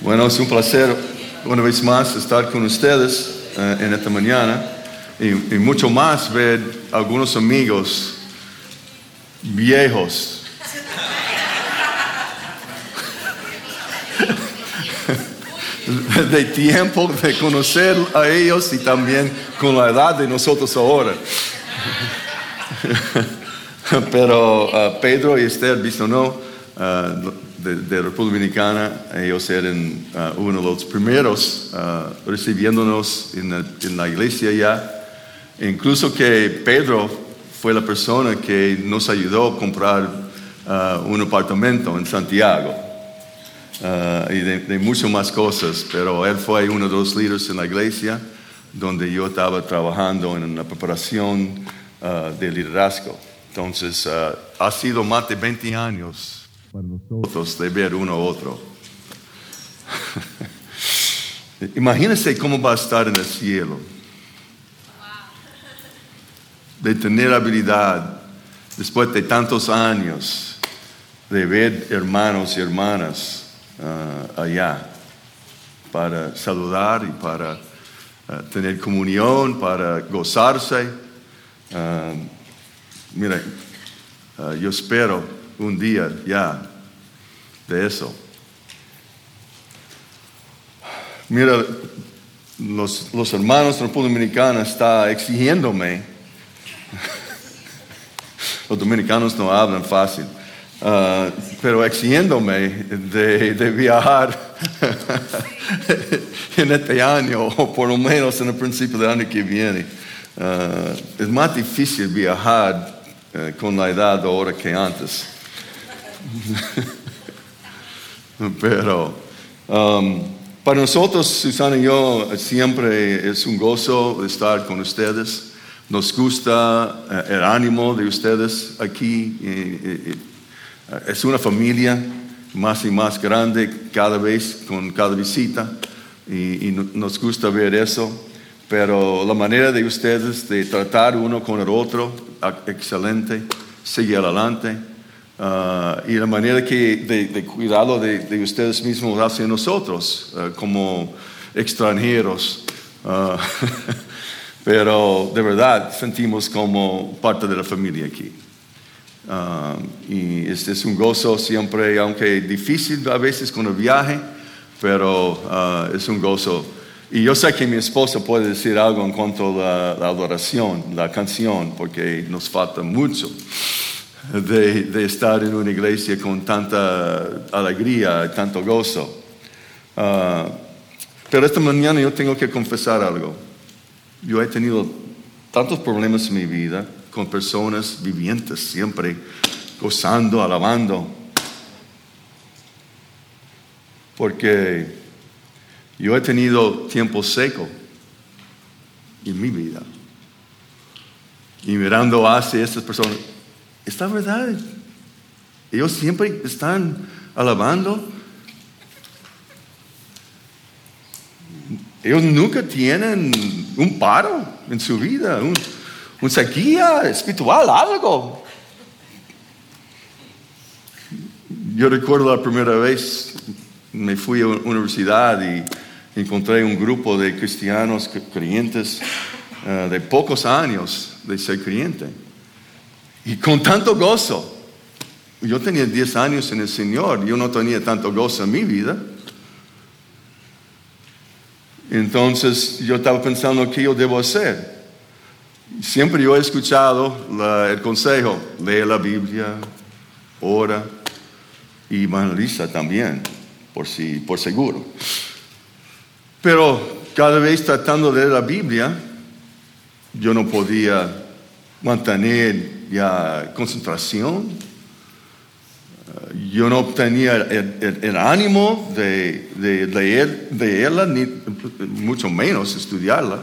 Bueno, es un placer una vez más estar con ustedes eh, en esta mañana y, mucho más ver algunos amigos viejos. de tiempo de conocer a ellos y también con la edad de nosotros ahora. Pero uh, Pedro y Esther, visto no, uh, de, de República Dominicana, ellos eran uh, uno de los primeros uh, recibiéndonos en la, iglesia ya. Incluso que Pedro fue la persona que nos ayudó a comprar un apartamento en Santiago. Y de, muchas más cosas, pero él fue uno de los líderes en la iglesia donde yo estaba trabajando en la preparación de liderazgo. Entonces, ha sido más de 20 años para nosotros de ver uno a otro. Imagínense cómo va a estar en el cielo. De tener habilidad después de tantos años de ver hermanos y hermanas uh, allá para saludar y para uh, tener comunión, para gozarse. Uh, mira, yo espero un día ya de eso. Mira, los, los hermanos de la República Dominicana están exigiéndome. los dominicanos no hablan fácil. Uh, pero exigiéndome de, de viajar en este año o por lo menos en el principio del año que viene. Uh, es más difícil viajar uh, con la edad ahora que antes. pero um, para nosotros, Susana y yo, siempre es un gozo estar con ustedes. Nos gusta el ánimo de ustedes aquí. Y, y, es una familia más y más grande cada vez con cada visita y, y, nos gusta ver eso. Pero la manera de ustedes de tratar uno con el otro, excelente, sigue adelante. Uh, y la manera que de, de de, de, ustedes mismos hacia nosotros uh, como extranjeros. Uh, pero de verdad sentimos como parte de la familia aquí. Y este es un gozo siempre, aunque difícil a veces con el viaje, pero es un gozo. Y yo sé que mi esposa puede decir algo en cuanto a la, la adoración, la canción, porque nos falta mucho de, estar en una iglesia con tanta alegría, tanto gozo. Uh, pero esta mañana yo tengo que confesar algo. Yo he tenido tantos problemas en mi vida con personas vivientes, siempre gozando, alabando. Porque yo he tenido tiempo seco en mi vida. Y mirando hacia estas personas, esta verdad, ellos siempre están alabando. Ellos nunca tienen un paro en su vida, un, un sequía espiritual, algo. Yo recuerdo la primera vez, me fui a una universidad y encontré un grupo de cristianos creyentes uh, de pocos años de ser creyente. Y con tanto gozo. Yo tenía 10 años en el Señor, yo no tenía tanto gozo en mi vida. Entonces yo estaba pensando qué yo debo hacer. Siempre yo he escuchado el consejo, lee la Biblia, ora y evangeliza también, por, si, por seguro. Pero cada vez tratando de leer la Biblia, yo no podía mantener ya concentración. Yo no tenía el, el, el ánimo de, de leer, de leerla, ni mucho menos estudiarla.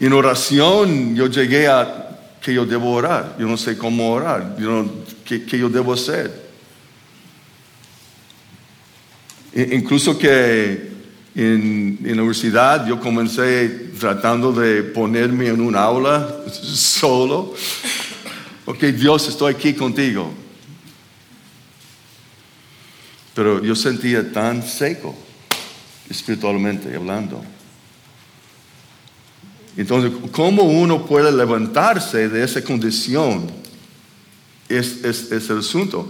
En oración yo llegué a que yo debo orar. Yo no sé cómo orar. Yo no, ¿qué, ¿Qué, yo debo hacer? E, incluso que en, en, la universidad yo comencé tratando de ponerme en un aula solo. Ok, Dios, estoy aquí contigo. pero yo sentía tan seco, espiritualmente hablando. Entonces, ¿cómo uno puede levantarse de esa condición? Es, es, el asunto.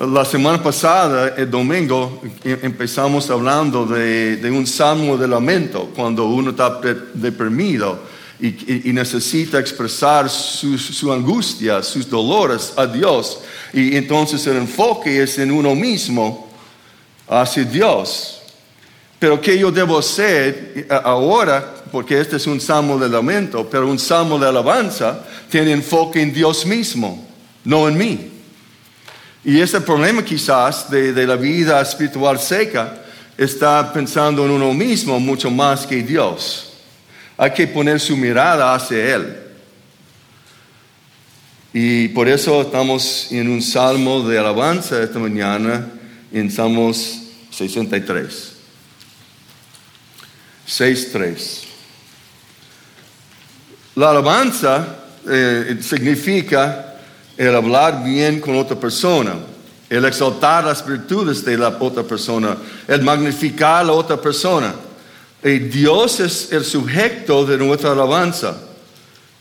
La semana pasada, el domingo, em, empezamos hablando de, un salmo de lamento, cuando uno está deprimido y, necesita expresar su, angustia, sus dolores a Dios. Y entonces el enfoque es en uno mismo hacia Dios. Pero ¿qué yo debo hacer ahora? Porque este es un salmo de lamento, pero un salmo de alabanza tiene enfoque en Dios mismo, no en mí. Y ese problema quizás de, de la vida espiritual seca está pensando en uno mismo mucho más que Dios. Hay que poner su mirada hacia Él. Y por eso estamos en un salmo de alabanza esta mañana, en Salmos 63. 6.3. La alabanza eh, significa el hablar bien con otra persona, el exaltar las virtudes de la otra persona, el magnificar a la otra persona. Y Dios es el sujeto de nuestra alabanza.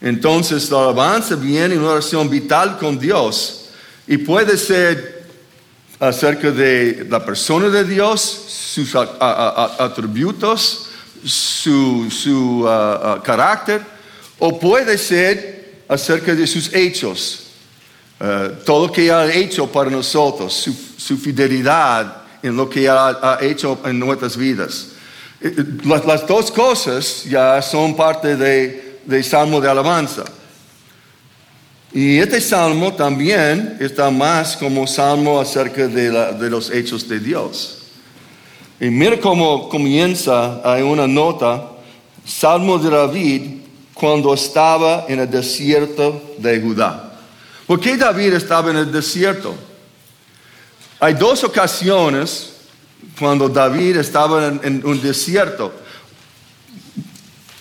Entonces la alabanza viene en una oración vital con Dios y puede ser acerca de la persona de Dios, sus atributos, su carácter, o puede ser acerca de sus hechos, uh, todo lo que ha hecho para nosotros, su, fidelidad en lo que ha, ha hecho en nuestras vidas. Las, dos cosas ya son parte de, Salmo de Alabanza. Y este salmo también está más como salmo acerca de, los hechos de Dios. Y mira cómo comienza, hay una nota, Salmo de David cuando estaba en el desierto de Judá. ¿Por qué David estaba en el desierto? Hay dos ocasiones cuando David estaba en, un desierto.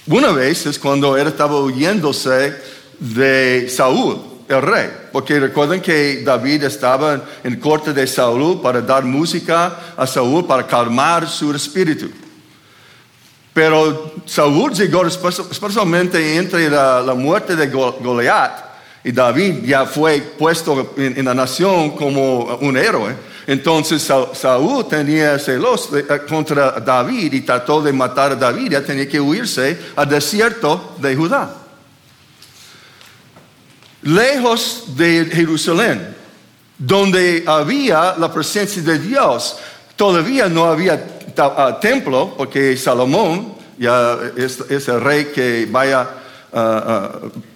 Una vez es cuando él estaba huyéndose de Saúl, el rey, porque recuerden que David estaba en corte de Saúl para dar música a Saúl para calmar su espíritu. Pero Saúl llegó especialmente entre la, muerte de Goliat y David ya fue puesto en la nación como un héroe. Entonces Saúl tenía celos eh, contra David y trató de matar a David, ya tenía que huirse al desierto de Judá. Lejos de Jerusalén, donde había la presencia de Dios, todavía no había ah, templo, porque Salomón ya es, el rey que vaya a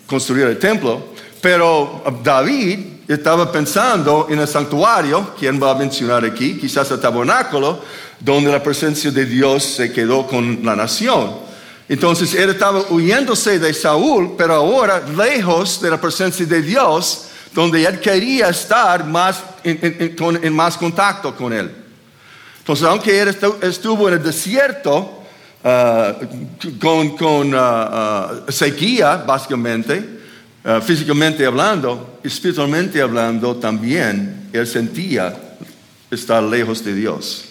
construir el templo, pero David estaba pensando en el santuario, quien va a mencionar aquí, quizás el tabernáculo, donde la presencia de Dios se quedó con la nación. Entonces él estaba huyéndose de Saúl, pero ahora lejos de la presencia de Dios, donde él quería estar más en, más contacto con él. Entonces, aunque él estuvo en el desierto, ah, con, ah, ah, sequía, básicamente, eh, físicamente hablando, espiritualmente hablando, también él sentía estar lejos de Dios.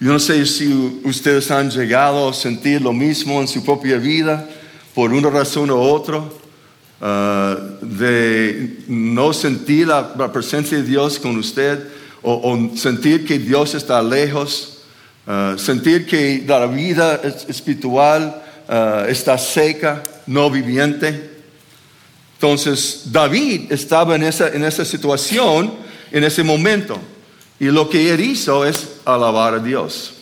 Yo no sé si ustedes han llegado a sentir lo mismo en su propia vida por una razón u otra, eh, de no sentir la, presencia de Dios con usted o, sentir que Dios está lejos, eh, sentir que la vida espiritual está seca, no viviente. Entonces, David estaba en esa, en esa situación, en ese momento. Y lo que él hizo es alabar a Dios.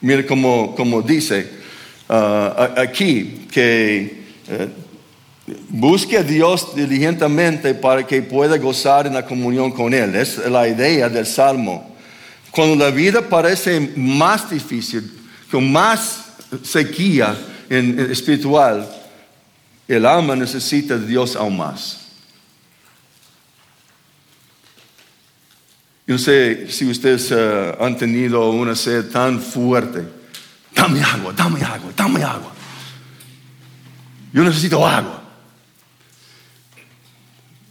Mire cómo, dice uh, aquí que uh, busque a Dios diligentemente para que pueda gozar en la comunión con Él. Es la idea del Salmo. Cuando la vida parece más difícil, con más sequía espiritual, el alma necesita de Dios aún más. Yo sé si ustedes eh, han tenido una sed tan fuerte. Dame agua, dame agua, dame agua. Yo necesito agua.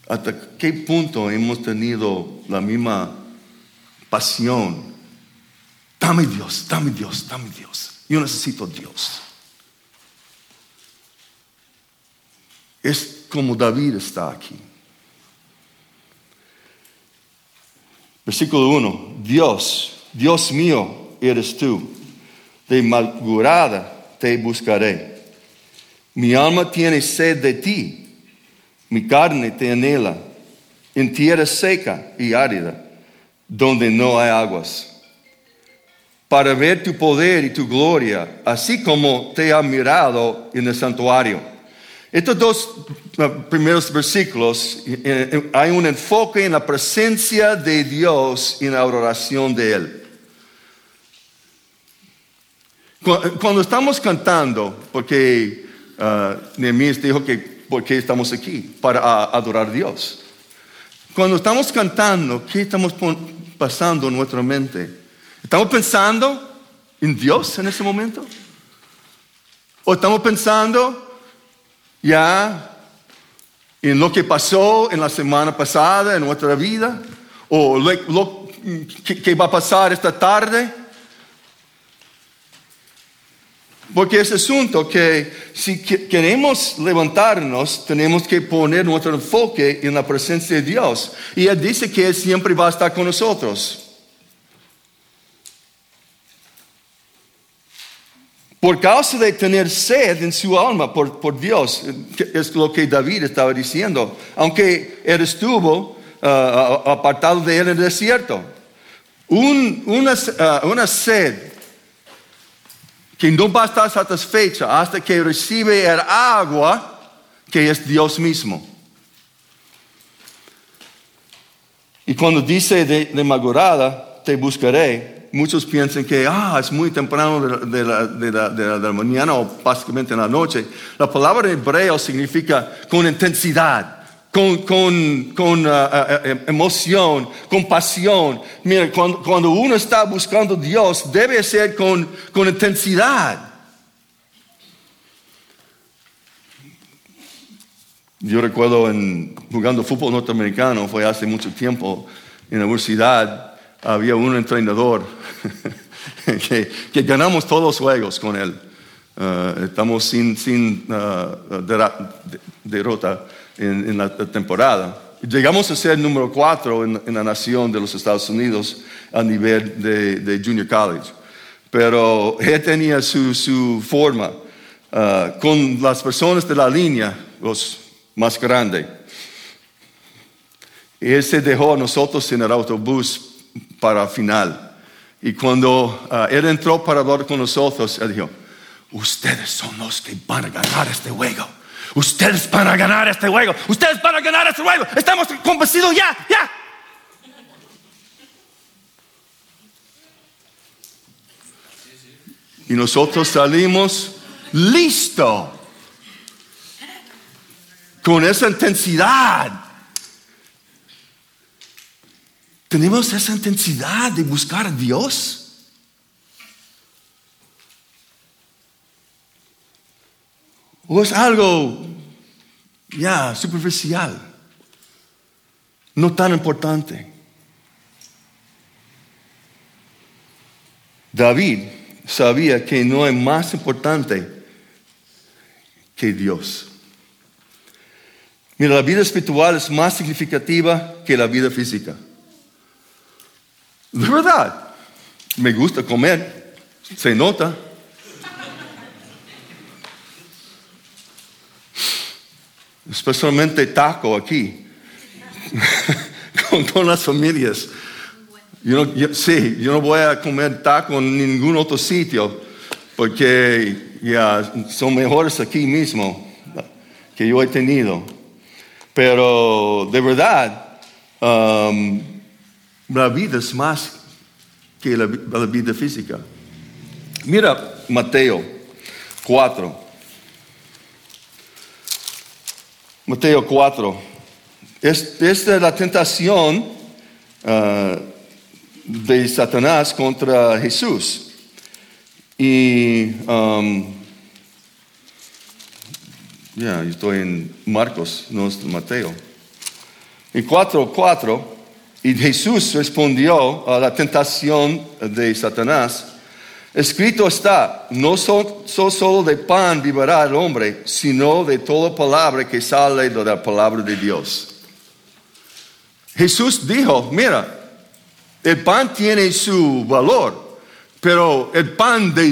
¿Hasta qué punto hemos tenido la misma pasión? Dame Dios, dame Dios, dame Dios. Yo necesito Dios. Es como David está aquí. Versículo 1. Dios, Dios mío eres tú. De malgurada te buscaré. Mi alma tiene sed de ti. Mi carne te anhela. En tierra seca y árida, donde no hay aguas. Para ver tu poder y tu gloria, así como te ha mirado en el santuario. Estos dos primeros versículos eh, eh, hay un enfoque en la presencia de Dios y en la oración de Él. Cuando estamos cantando, porque uh, Nehemías dijo que ¿por qué estamos aquí? Para adorar a Dios. Cuando estamos cantando, ¿qué estamos pasando en nuestra mente? ¿Estamos pensando en Dios en ese momento? ¿O estamos pensando ya en lo que pasó en la semana pasada en nuestra vida? ¿O lo, que va a pasar esta tarde? Porque es asunto que si queremos levantarnos, tenemos que poner nuestro enfoque en la presencia de Dios. Y Él dice que Él siempre va a estar con nosotros. Por causa de tener sed en su alma por, Dios, es lo que David estaba diciendo. Aunque él estuvo uh, apartado de él en el desierto. una, uh, una sed que no va a estar satisfecha hasta que recibe el agua que es Dios mismo. Y cuando dice de, de te buscaré, muchos piensan que ah, es muy temprano de, la, de, la, mañana o básicamente en la noche. La palabra hebreo significa con intensidad con, con, ah, ah, ah, em, emoción, con pasión. Mira, cuando, uno está buscando a Dios, debe ser con, con intensidad. Yo recuerdo en, jugando fútbol norteamericano, fue hace mucho tiempo, en la universidad había un entrenador que, ganamos todos los juegos con él. estamos sin, sin derrota en, la temporada. Llegamos a ser número cuatro en, la nación de los Estados Unidos a nivel de, junior college. Pero él tenía su, forma uh, con las personas de la línea, los más grandes. Él se dejó a nosotros en el autobús para final. Y cuando uh, él entró para hablar con nosotros, él dijo, ustedes son los que van a ganar este juego. Ustedes van a ganar este juego. Ustedes van a ganar este juego. Estamos convencidos ya, ya. Y nosotros salimos listo. Con esa intensidad. Tenemos esa intensidad de buscar a Dios. ¿O es algo ya superficial? No tan importante. David sabía que no es más importante que Dios. Mira, la vida espiritual es más significativa que la vida física. De verdad, me gusta comer, se nota. especialmente taco aquí, con, las familias. Yo sí, yo no voy a comer taco en ningún otro sitio, porque ya son mejores aquí mismo que yo he tenido. Pero de verdad, um, la vida es más que la vida física. Mira Mateo 4. Mateo 4. Esta es la tentación ah, de Satanás contra Jesús. Y um, ya, estoy en Marcos, no es Mateo. Y 4.4, y Jesús respondió a la tentación de Satanás, escrito está, no solo de pan vivirá el hombre, sino de toda palabra que sale de la palabra de Dios. Jesús dijo, mira, el pan tiene su valor, pero el pan de,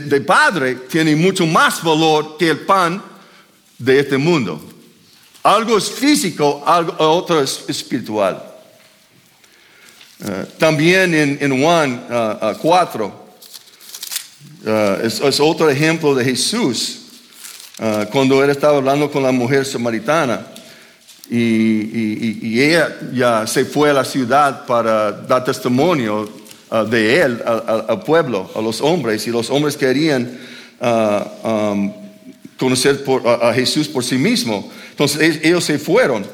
de, Padre tiene mucho más valor que el pan de este mundo. Algo es físico, algo, otro es espiritual. Eh, también en, Juan 4 uh, uh, es, otro ejemplo de Jesús cuando él estaba hablando con la mujer samaritana y, ella ya se fue a la ciudad para dar testimonio de él al, pueblo, a los hombres y los hombres querían um, conocer a, Jesús por sí mismo. Entonces ellos se fueron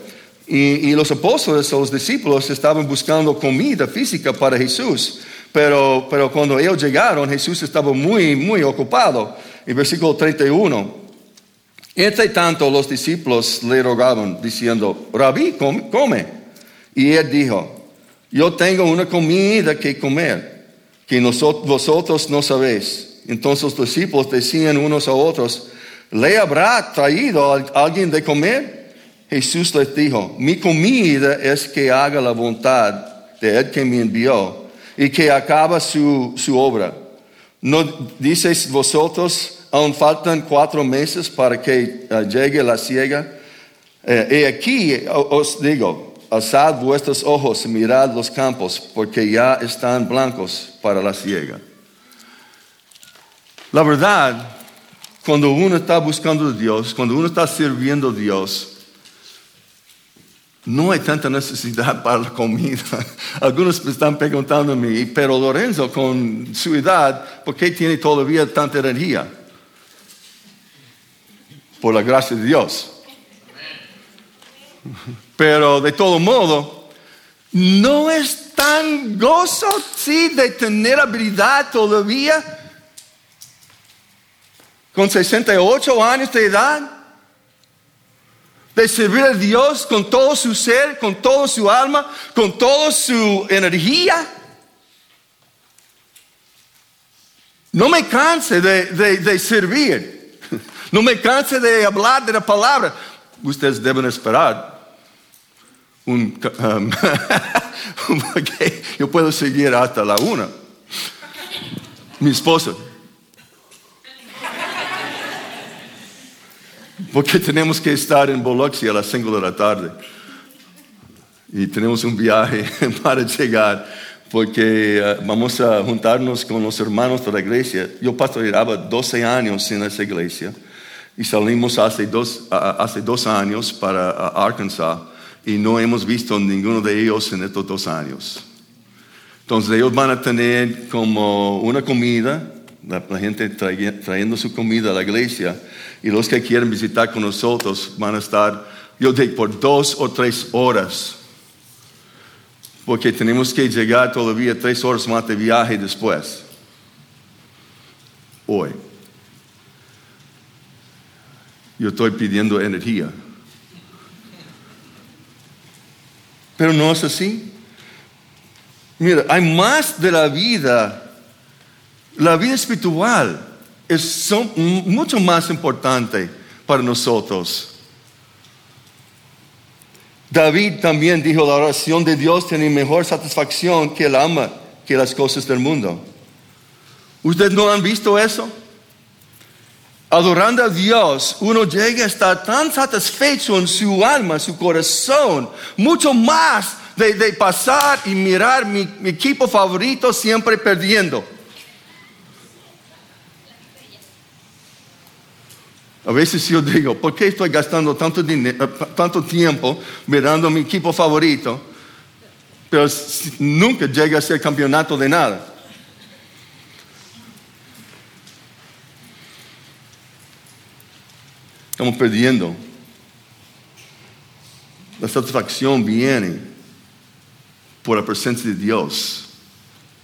y, los apóstoles o los discípulos estaban buscando comida física para Jesús. Pero, pero cuando ellos llegaron, Jesús estaba muy, muy ocupado. En versículo 31, entre tanto los discípulos le rogaban diciendo, Rabí, come. Y él dijo, yo tengo una comida que comer, que nosotros, vosotros no sabéis. Entonces los discípulos decían unos a otros, ¿Le habrá traído alguien de comer? Jesús les dijo, mi comida es que haga la voluntad de Él que me envió y que acaba su, obra. ¿No dices vosotros, aún faltan cuatro meses para que eh, llegue la ciega? Eh, y aquí os digo, alzad vuestros ojos y mirad los campos, porque ya están blancos para la ciega. La verdad cuando uno está buscando a Dios, cuando uno está sirviendo a Dios, no hay tanta necesidad para la comida. Algunos están preguntando a mí, pero Lorenzo, con su edad, ¿por qué tiene todavía tanta energía? Por la gracia de Dios. Pero de todo modo, no es tan gozo, sí, de tener habilidad todavía con 68 años de edad, de servir a Dios con todo su ser, con toda su alma, con toda su energía. No me canse de, servir, no me canse de hablar de la palabra. Ustedes deben esperar um, yo puedo seguir hasta la una. Mi esposa, porque tenemos que estar en Biloxi a las 5 de la tarde. Y tenemos un viaje para llegar, porque eh, vamos a juntarnos con los hermanos de la iglesia. Yo pastoreaba 12 años en esa iglesia y salimos hace dos, hace dos años para Arkansas y no hemos visto ninguno de ellos en estos dos años. Entonces ellos van a tener como una comida, la, gente trayendo su comida a la iglesia y los que quieren visitar con nosotros van a estar, yo digo, por dos o tres horas. Porque tenemos que llegar todavía tres horas más de viaje después. Hoy. Yo estoy pidiendo energía. Pero no es así. Mira, hay más de la vida, la vida espiritual es mucho más importante para nosotros. David también dijo, la oración de Dios tiene mejor satisfacción que el ama, que las cosas del mundo. ¿Ustedes no han visto eso? Adorando a Dios, uno llega a estar tan satisfecho en su alma, su corazón, mucho más de, pasar y mirar mi equipo favorito siempre perdiendo. A veces yo digo, ¿por qué estoy gastando tanto, dinero, tanto tiempo mirando mi equipo favorito? Pero nunca llega a ser campeonato de nada. Estamos perdiendo. La satisfacción viene por la presencia de Dios,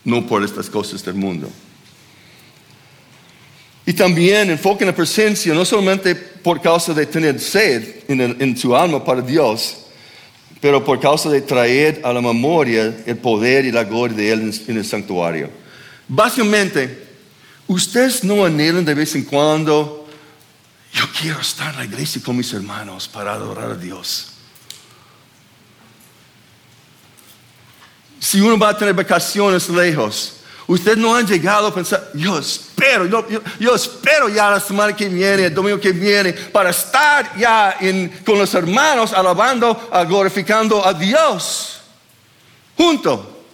no por estas cosas del mundo. Y también enfoque en la presencia, no solamente por causa de tener sed en, su alma para Dios, pero por causa de traer a la memoria el poder y la gloria de Él en, en el santuario. Básicamente, ustedes no anhelan de vez en cuando, yo quiero estar en la iglesia con mis hermanos para adorar a Dios. Si uno va a tener vacaciones lejos, ustedes no han llegado a pensar, yo espero, yo, espero ya la semana que viene, el domingo que viene, para estar ya con los hermanos alabando, glorificando a Dios. Junto.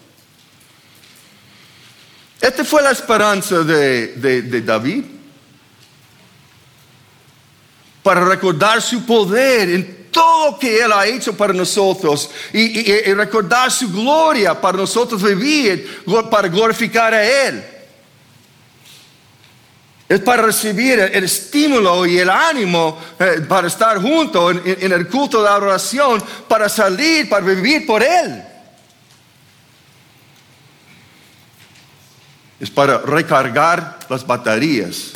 Esta fue la esperanza de, de- de David. Para recordar su poder en todo que Él ha hecho para nosotros y, recordar su gloria para nosotros vivir, para glorificar a Él. Es para recibir el, estímulo y el ánimo eh, para estar juntos en- en el culto de adoración, para salir, para vivir por Él. es para recargar las baterías.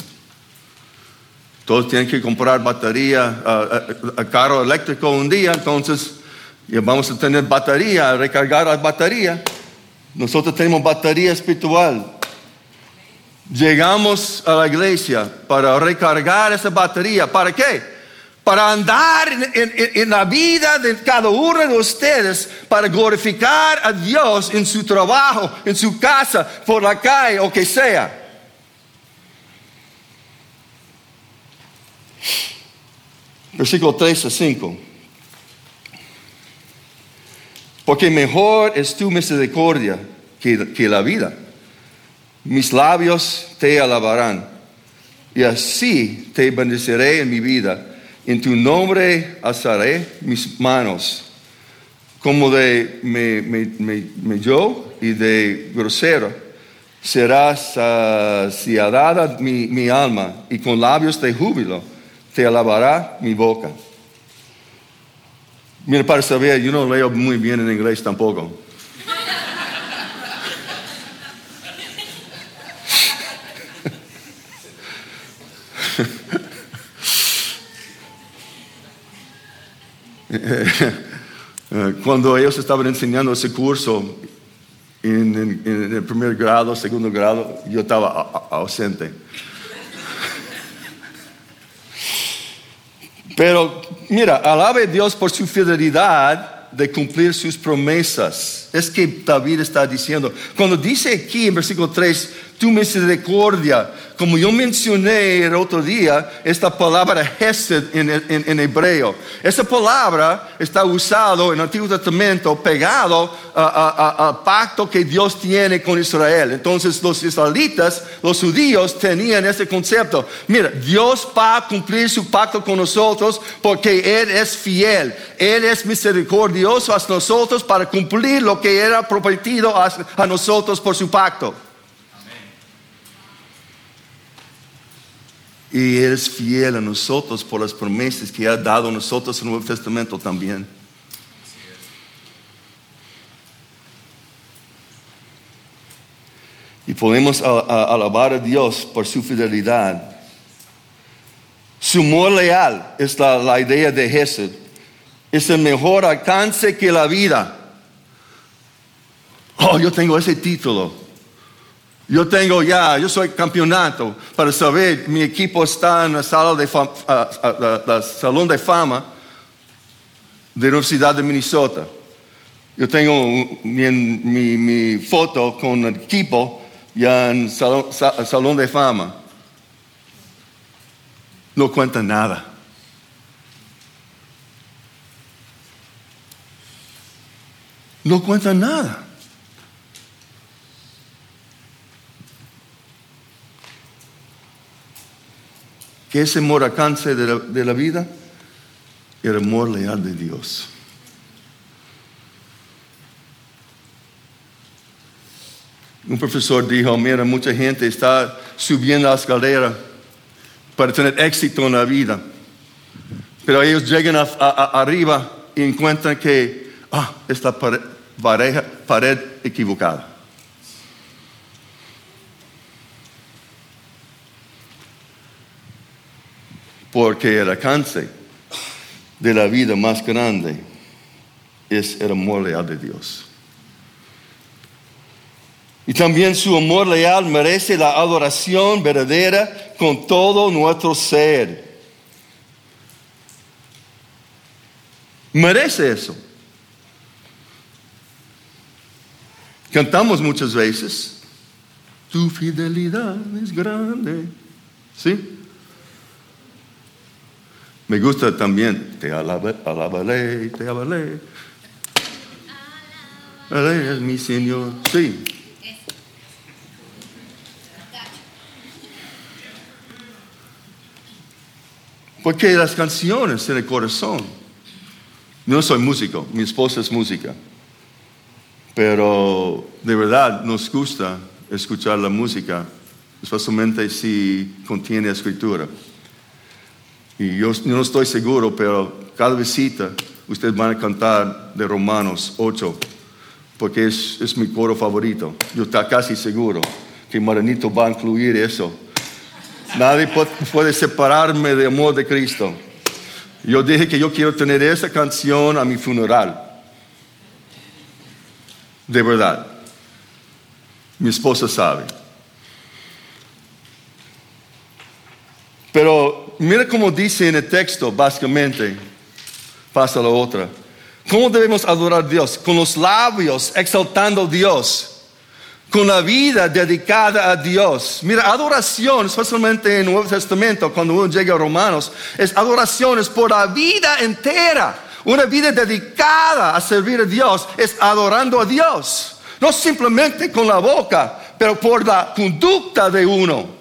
Todos tienen que comprar batería a carro eléctrico un día, entonces vamos a tener batería, recargar las baterías. Nosotros tenemos batería espiritual. Llegamos a la iglesia para recargar esa batería. ¿Para qué? Para andar en- en la vida de cada uno de ustedes, para glorificar a Dios en su trabajo, en su casa, por la calle o que sea. Versículo 3 a 5. Porque mejor es tu misericordia que, la vida. Mis labios te alabarán. Y así te bendeciré en mi vida. En tu nombre alzaré mis manos. Como de me yo y de grosero será saciada mi, mi alma. Y con labios de júbilo te alabará mi boca. Mira, para saber, yo no leo muy bien en inglés tampoco. Cuando ellos estaban enseñando ese curso en, en- el primer grado, segundo grado, yo estaba ausente. Pero mira, alabe a Dios por su fidelidad de cumplir sus promesas. Es que David está diciendo, cuando dice aquí en versículo 3, tu misericordia, como yo mencioné el otro día, esta palabra hesed en, en- hebreo, esa palabra está usado en el Antiguo Testamento pegado al pacto que Dios tiene con Israel. Entonces los israelitas, los judíos tenían ese concepto. Mira, Dios va a cumplir su pacto con nosotros porque Él es fiel. Él es misericordioso a nosotros para cumplir lo que era prometido a, a nosotros por su pacto. Y Él es fiel a nosotros por las promesas que ha dado a nosotros en el Nuevo Testamento también. Y podemos alabar a Dios por su fidelidad. Su amor leal es la, la idea de Jesús. Es el mejor alcance que la vida. Oh, yo tengo ese título. Yo tengo ya, yo soy campeonato para saber, mi equipo está en la sala de fam- ah, la- salón de fama de la Universidad de Minnesota. Yo tengo mi, foto con el equipo ya en salón, sa- salón de fama. No cuenta nada. No cuenta nada. Ese amor alcance de la, de la vida? El amor leal de Dios. Un profesor dijo, mira, mucha gente está subiendo la escalera para tener éxito en la vida. Pero ellos llegan arriba y encuentran que, ah, es la pared, pared equivocada. Porque el alcance de la vida más grande es el amor leal de Dios. Y también su amor leal merece la adoración verdadera con todo nuestro ser. Merece eso. Cantamos muchas veces, tu fidelidad es grande. ¿Sí? Me gusta también, te alabaré, te alabaré. Alabaré es mi Señor. Sí. Porque las canciones en el corazón. No soy músico, mi esposa es música. Pero de verdad nos gusta escuchar la música, especialmente si contiene escritura. Y yo, no estoy seguro, pero cada visita ustedes van a cantar de Romanos 8, porque es, es mi coro favorito. Yo estoy casi seguro que Maranito va a incluir eso. Nadie puede separarme del amor de Cristo. Yo dije que yo quiero tener esa canción a mi funeral. De verdad. Mi esposa sabe. Pero mira cómo dice en el texto, básicamente, pasa la otra. ¿Cómo debemos adorar a Dios? Con los labios exaltando a Dios. Con la vida dedicada a Dios. Mira, adoración, especialmente en el Nuevo Testamento, cuando uno llega a Romanos, es adoración, es por la vida entera. Una vida dedicada a servir a Dios es adorando a Dios. No simplemente con la boca, pero por la conducta de uno.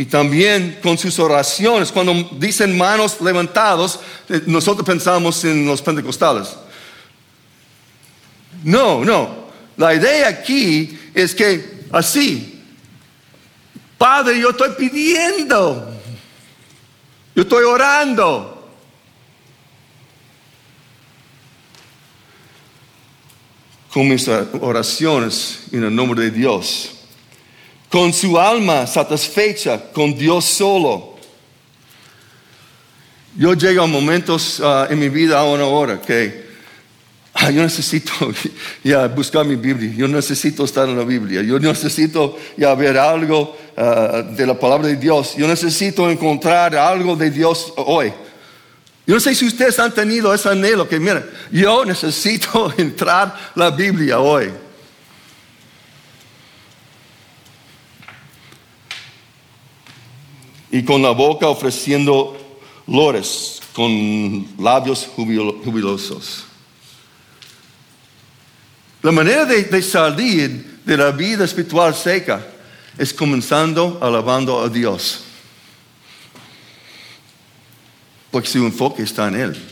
Y también con sus oraciones. Cuando dicen manos levantados, eh, nosotros pensamos en los pentecostales. No, no. La idea aquí es que así, Padre, yo estoy pidiendo yo estoy orando. Con mis oraciones en el nombre de Dios. Con su alma satisfecha con Dios solo. Yo llego a momentos ah, en mi vida a una hora que ah, yo necesito ya buscar mi Biblia, yo necesito estar en la Biblia, yo necesito ya ver algo Ah, de la palabra de Dios. Yo necesito encontrar algo de Dios hoy. Yo no sé si ustedes han tenido ese anhelo que, mira, yo necesito entrar la Biblia hoy. Y con la boca ofreciendo lores, con labios jubilosos. La manera de salir de la vida espiritual seca es comenzando alabando a Dios. Porque su enfoque está en Él.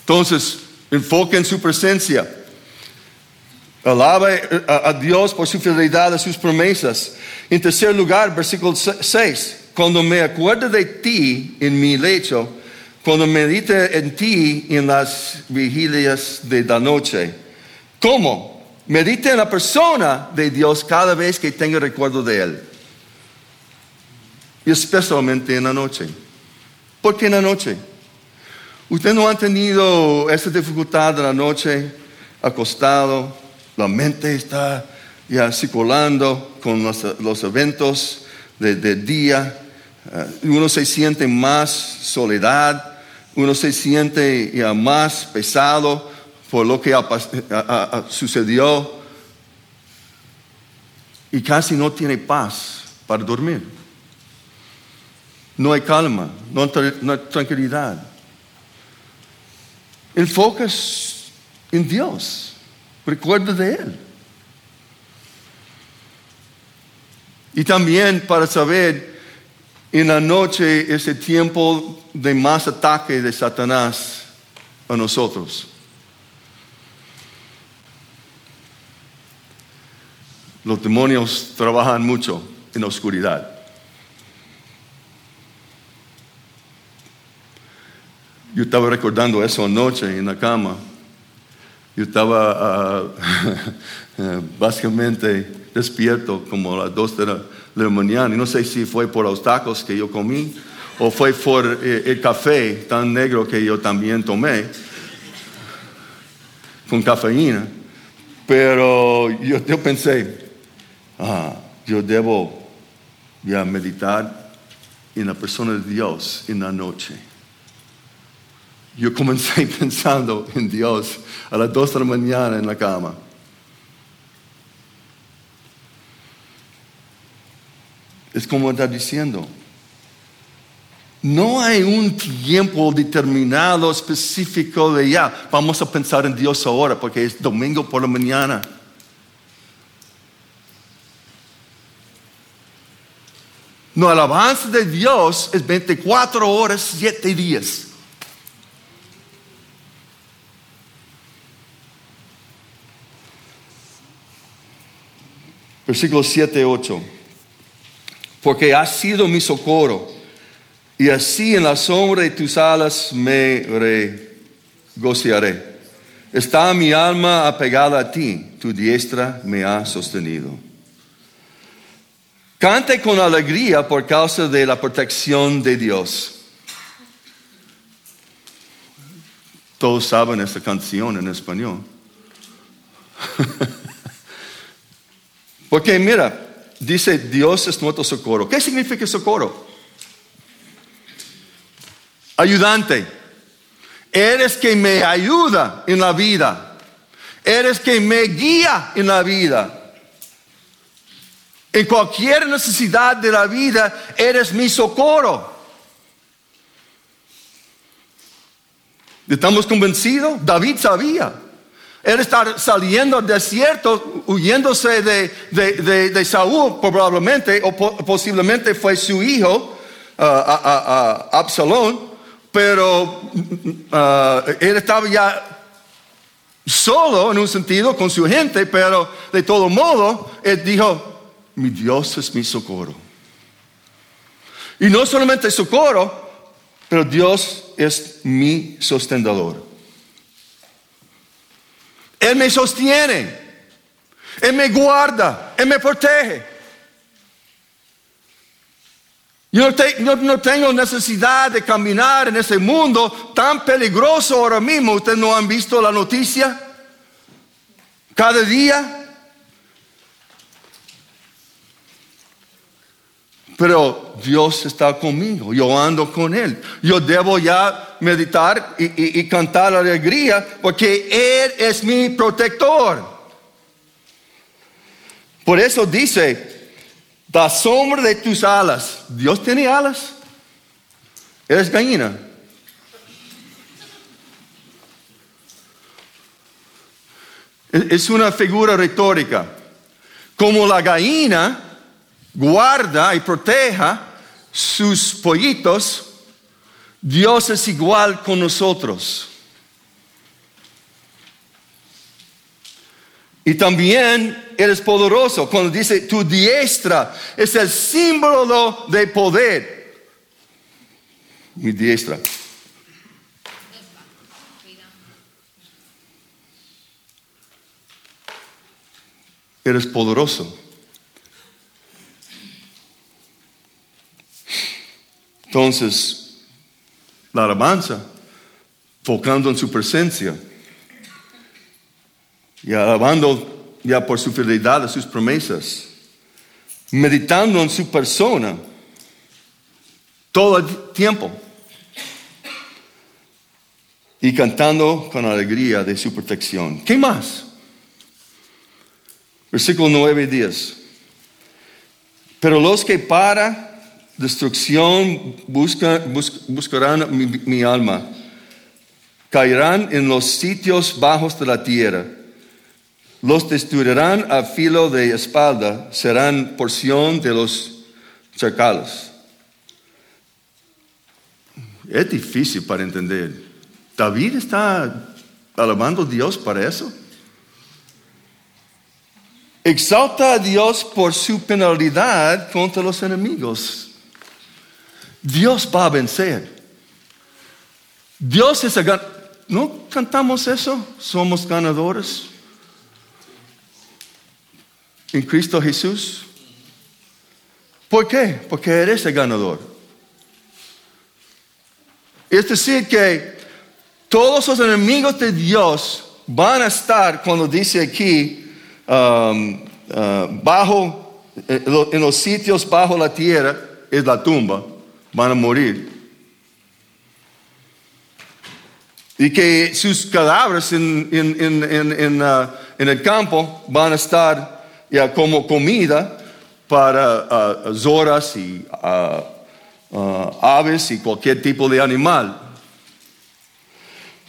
Entonces, enfoque en su presencia. Alaba a, Dios por su fidelidad a sus promesas. En tercer lugar, versículo 6. Cuando me acuerdo de ti en mi lecho, cuando medite en ti en las vigilias de la noche. ¿Cómo? Medite en la persona de Dios cada vez que tenga recuerdo de Él. Y especialmente en la noche. ¿Por qué en la noche? Usted no ha tenido esa dificultad en la noche, acostado, la mente está ya circulando con los, eventos del día. Eh, uno se siente más soledad, uno se siente ya más pesado por lo que sucedió y casi no tiene paz para dormir. No hay calma, no hay tranquilidad. Enfocas en Dios, recuerda de Él. Y también para saber en la noche ese tiempo de más ataque de Satanás a nosotros. Los demonios trabajan mucho en la oscuridad. Yo estaba recordando eso anoche en la cama. Yo estaba ah, básicamente despierto como a las dos de de la mañana. Y no sé si fue por los tacos que yo comí o fue por eh, el café tan negro que yo también tomé con cafeína. Pero yo, yo pensé, ah, yo debo ya meditar en la persona de Dios en la noche. Yo comencé pensando en Dios a las dos de la mañana en la cama. Es como está diciendo. No hay un tiempo determinado, específico de ya, vamos a pensar en Dios ahora, porque es domingo por la mañana. No, el avance de Dios es 24 horas, 7 días. Versículo 7, 8. Porque has sido mi socorro, y así en la sombra de tus alas me regociaré. Está mi alma apegada a ti, tu diestra me ha sostenido. Cante con alegría por causa de la protección de Dios. Todos saben esta canción en español. Porque mira, dice Dios es nuestro socorro. ¿Qué significa socorro? Ayudante. Eres que me ayuda en la vida. Eres que me guía en la vida. En cualquier necesidad de la vida, eres mi socorro. ¿Estamos convencidos? David sabía. Él está saliendo del desierto, huyéndose de, Saúl probablemente, o posiblemente fue su hijo, uh, Absalón, pero uh, él estaba ya solo en un sentido con su gente, pero de todo modo, él dijo, mi Dios es mi socorro. Y no solamente socorro, pero Dios es mi sostenedor. Él me sostiene. Él me guarda. Él me protege. Yo no, tengo necesidad de caminar en ese mundo tan peligroso ahora mismo. ¿Ustedes no han visto la noticia? Cada día. Pero Dios está conmigo, yo ando con Él. Yo debo ya meditar y, cantar alegría porque Él es mi protector. Por eso dice, la sombra de tus alas. Dios tiene alas. Eres gallina. Es una figura retórica. Como la gallina guarda y proteja sus pollitos, Dios es igual con nosotros. Y también eres poderoso. Cuando dice tu diestra es el símbolo de poder. Mi diestra. Eres poderoso. Entonces, la alabanza, focando en su presencia y alabando ya por su fidelidad a sus promesas, meditando en su persona todo el tiempo y cantando con alegría de su protección. ¿Qué más? Versículo 9 y 10. Pero los que para destrucción buscarán mi, alma. Caerán en los sitios bajos de la tierra. Los destruirán a filo de espalda. Serán porción de los chacales. Es difícil para entender. David está alabando a Dios para eso. Exalta a Dios por su penalidad contra los enemigos. Dios va a vencer. Dios es el ¿No cantamos eso? Somos ganadores. En Cristo Jesús. ¿Por qué? Porque eres el ganador. Es decir, que todos los enemigos de Dios van a estar, cuando dice aquí, um, uh, bajo, eh, en los sitios bajo la tierra, es la tumba, van a morir. Y que sus cadáveres en, uh, el campo van a estar ya como comida para uh, zoras y aves y cualquier tipo de animal.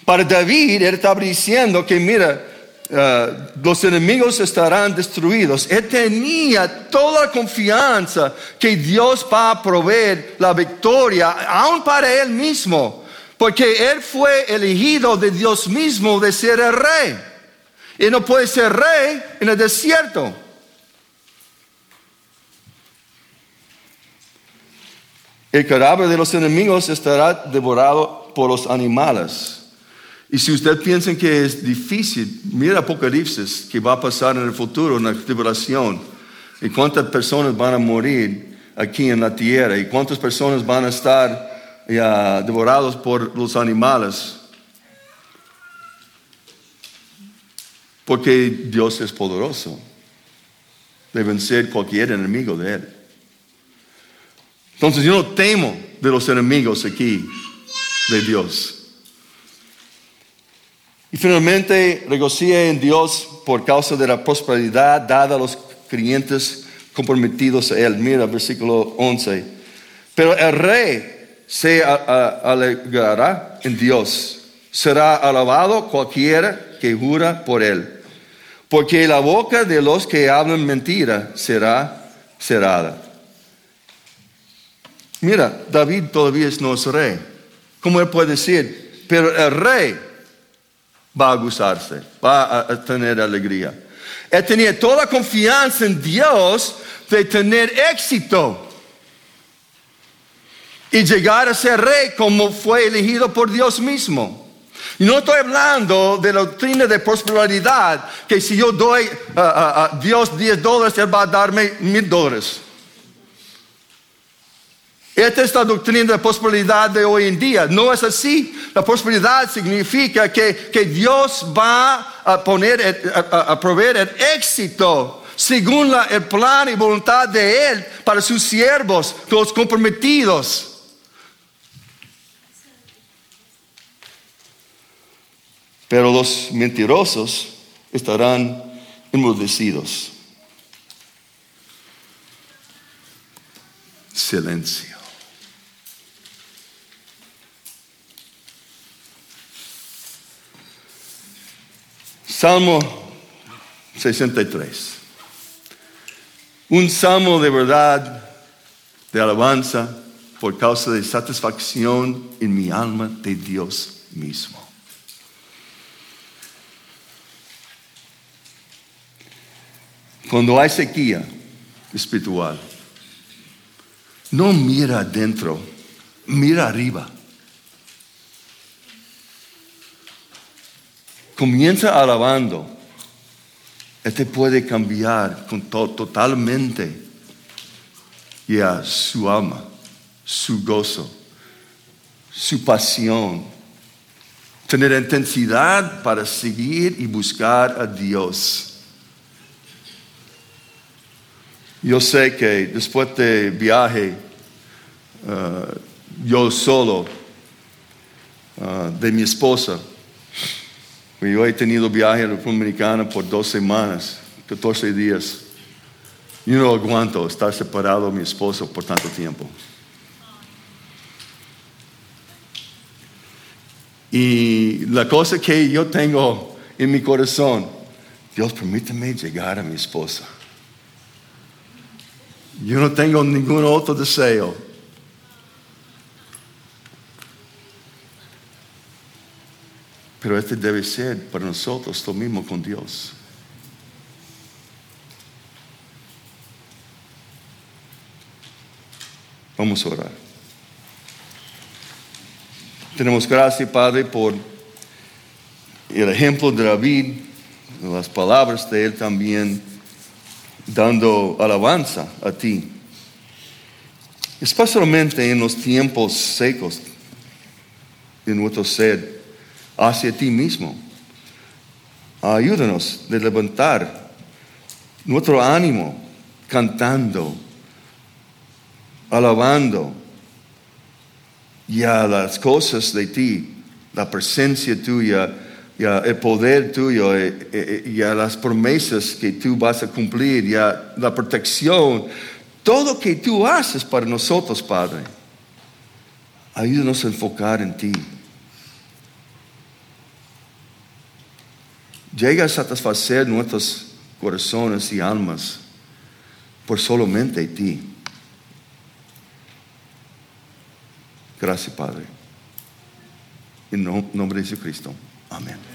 Para David, él estaba diciendo que, mira, uh, los enemigos estarán destruidos. Él tenía toda la confianza que Dios va a proveer la victoria, aún para él mismo, porque él fue elegido de Dios mismo de ser el rey. Y no puede ser rey en el desierto. El cadáver de los enemigos estará devorado por los animales. Y si usted piensa que es difícil, mira Apocalipsis, que va a pasar en el futuro, en la tribulación, y cuántas personas van a morir aquí en la tierra, y cuántas personas van a estar ya, devorados por los animales. Porque Dios es poderoso de vencer cualquier enemigo de Él. Entonces yo no temo de los enemigos aquí de Dios. Y finalmente regocía en Dios por causa de la prosperidad dada a los creyentes comprometidos a Él. Mira, versículo 11. Pero el rey se alegrará en Dios. Será alabado cualquiera que jura por Él. Porque la boca de los que hablan mentira será cerrada. Mira, David todavía no es rey. ¿Cómo él puede decir? Pero el rey va a gozarse, va a tener alegría. Él tenía toda confianza en Dios de tener éxito y llegar a ser rey como fue elegido por Dios mismo. Y no estoy hablando de la doctrina de prosperidad, que si yo doy a, Dios 10 dólares, Él va a darme mil dólares. Esta es la doctrina de prosperidad de hoy en día. No es así. La prosperidad significa que, Dios va a poner, a, proveer el éxito según el plan y voluntad de Él para sus siervos, los comprometidos. Pero los mentirosos estarán enmudecidos. Silencio. Salmo 63. Un salmo de verdad, de alabanza, por causa de satisfacción en mi alma de Dios mismo. Cuando hay sequía espiritual, no mira adentro, mira arriba. Comienza alabando, este puede cambiar con totalmente ya su alma, su gozo, su pasión, tener intensidad para seguir y buscar a Dios. Yo sé que después de viaje, uh, yo solo, uh, de mi esposa, yo he tenido viaje a la República Dominicana por dos semanas, 14 días. Yo no aguanto estar separado de mi esposo por tanto tiempo. Y la cosa que yo tengo en mi corazón, Dios permíteme llegar a mi esposa. Yo no tengo ningún otro deseo Pero este debe ser para nosotros lo mismo con Dios. Vamos a orar. Tenemos gracias, Padre, por el ejemplo de David, las palabras de él también, dando alabanza a ti. especialmente en los tiempos secos de nuestro ser hacia ti mismo. Ayúdanos de levantar nuestro ánimo cantando, alabando ya las cosas de ti, la presencia tuya, ya el poder tuyo, eh, eh, ya las promesas que tú vas a cumplir, ya la protección, todo que tú haces para nosotros, Padre. Ayúdanos a enfocar en ti. Llega a satisfacer nuestros corazones y almas por solamente ti. Gracias, Padre. En nombre de Jesucristo. Amén.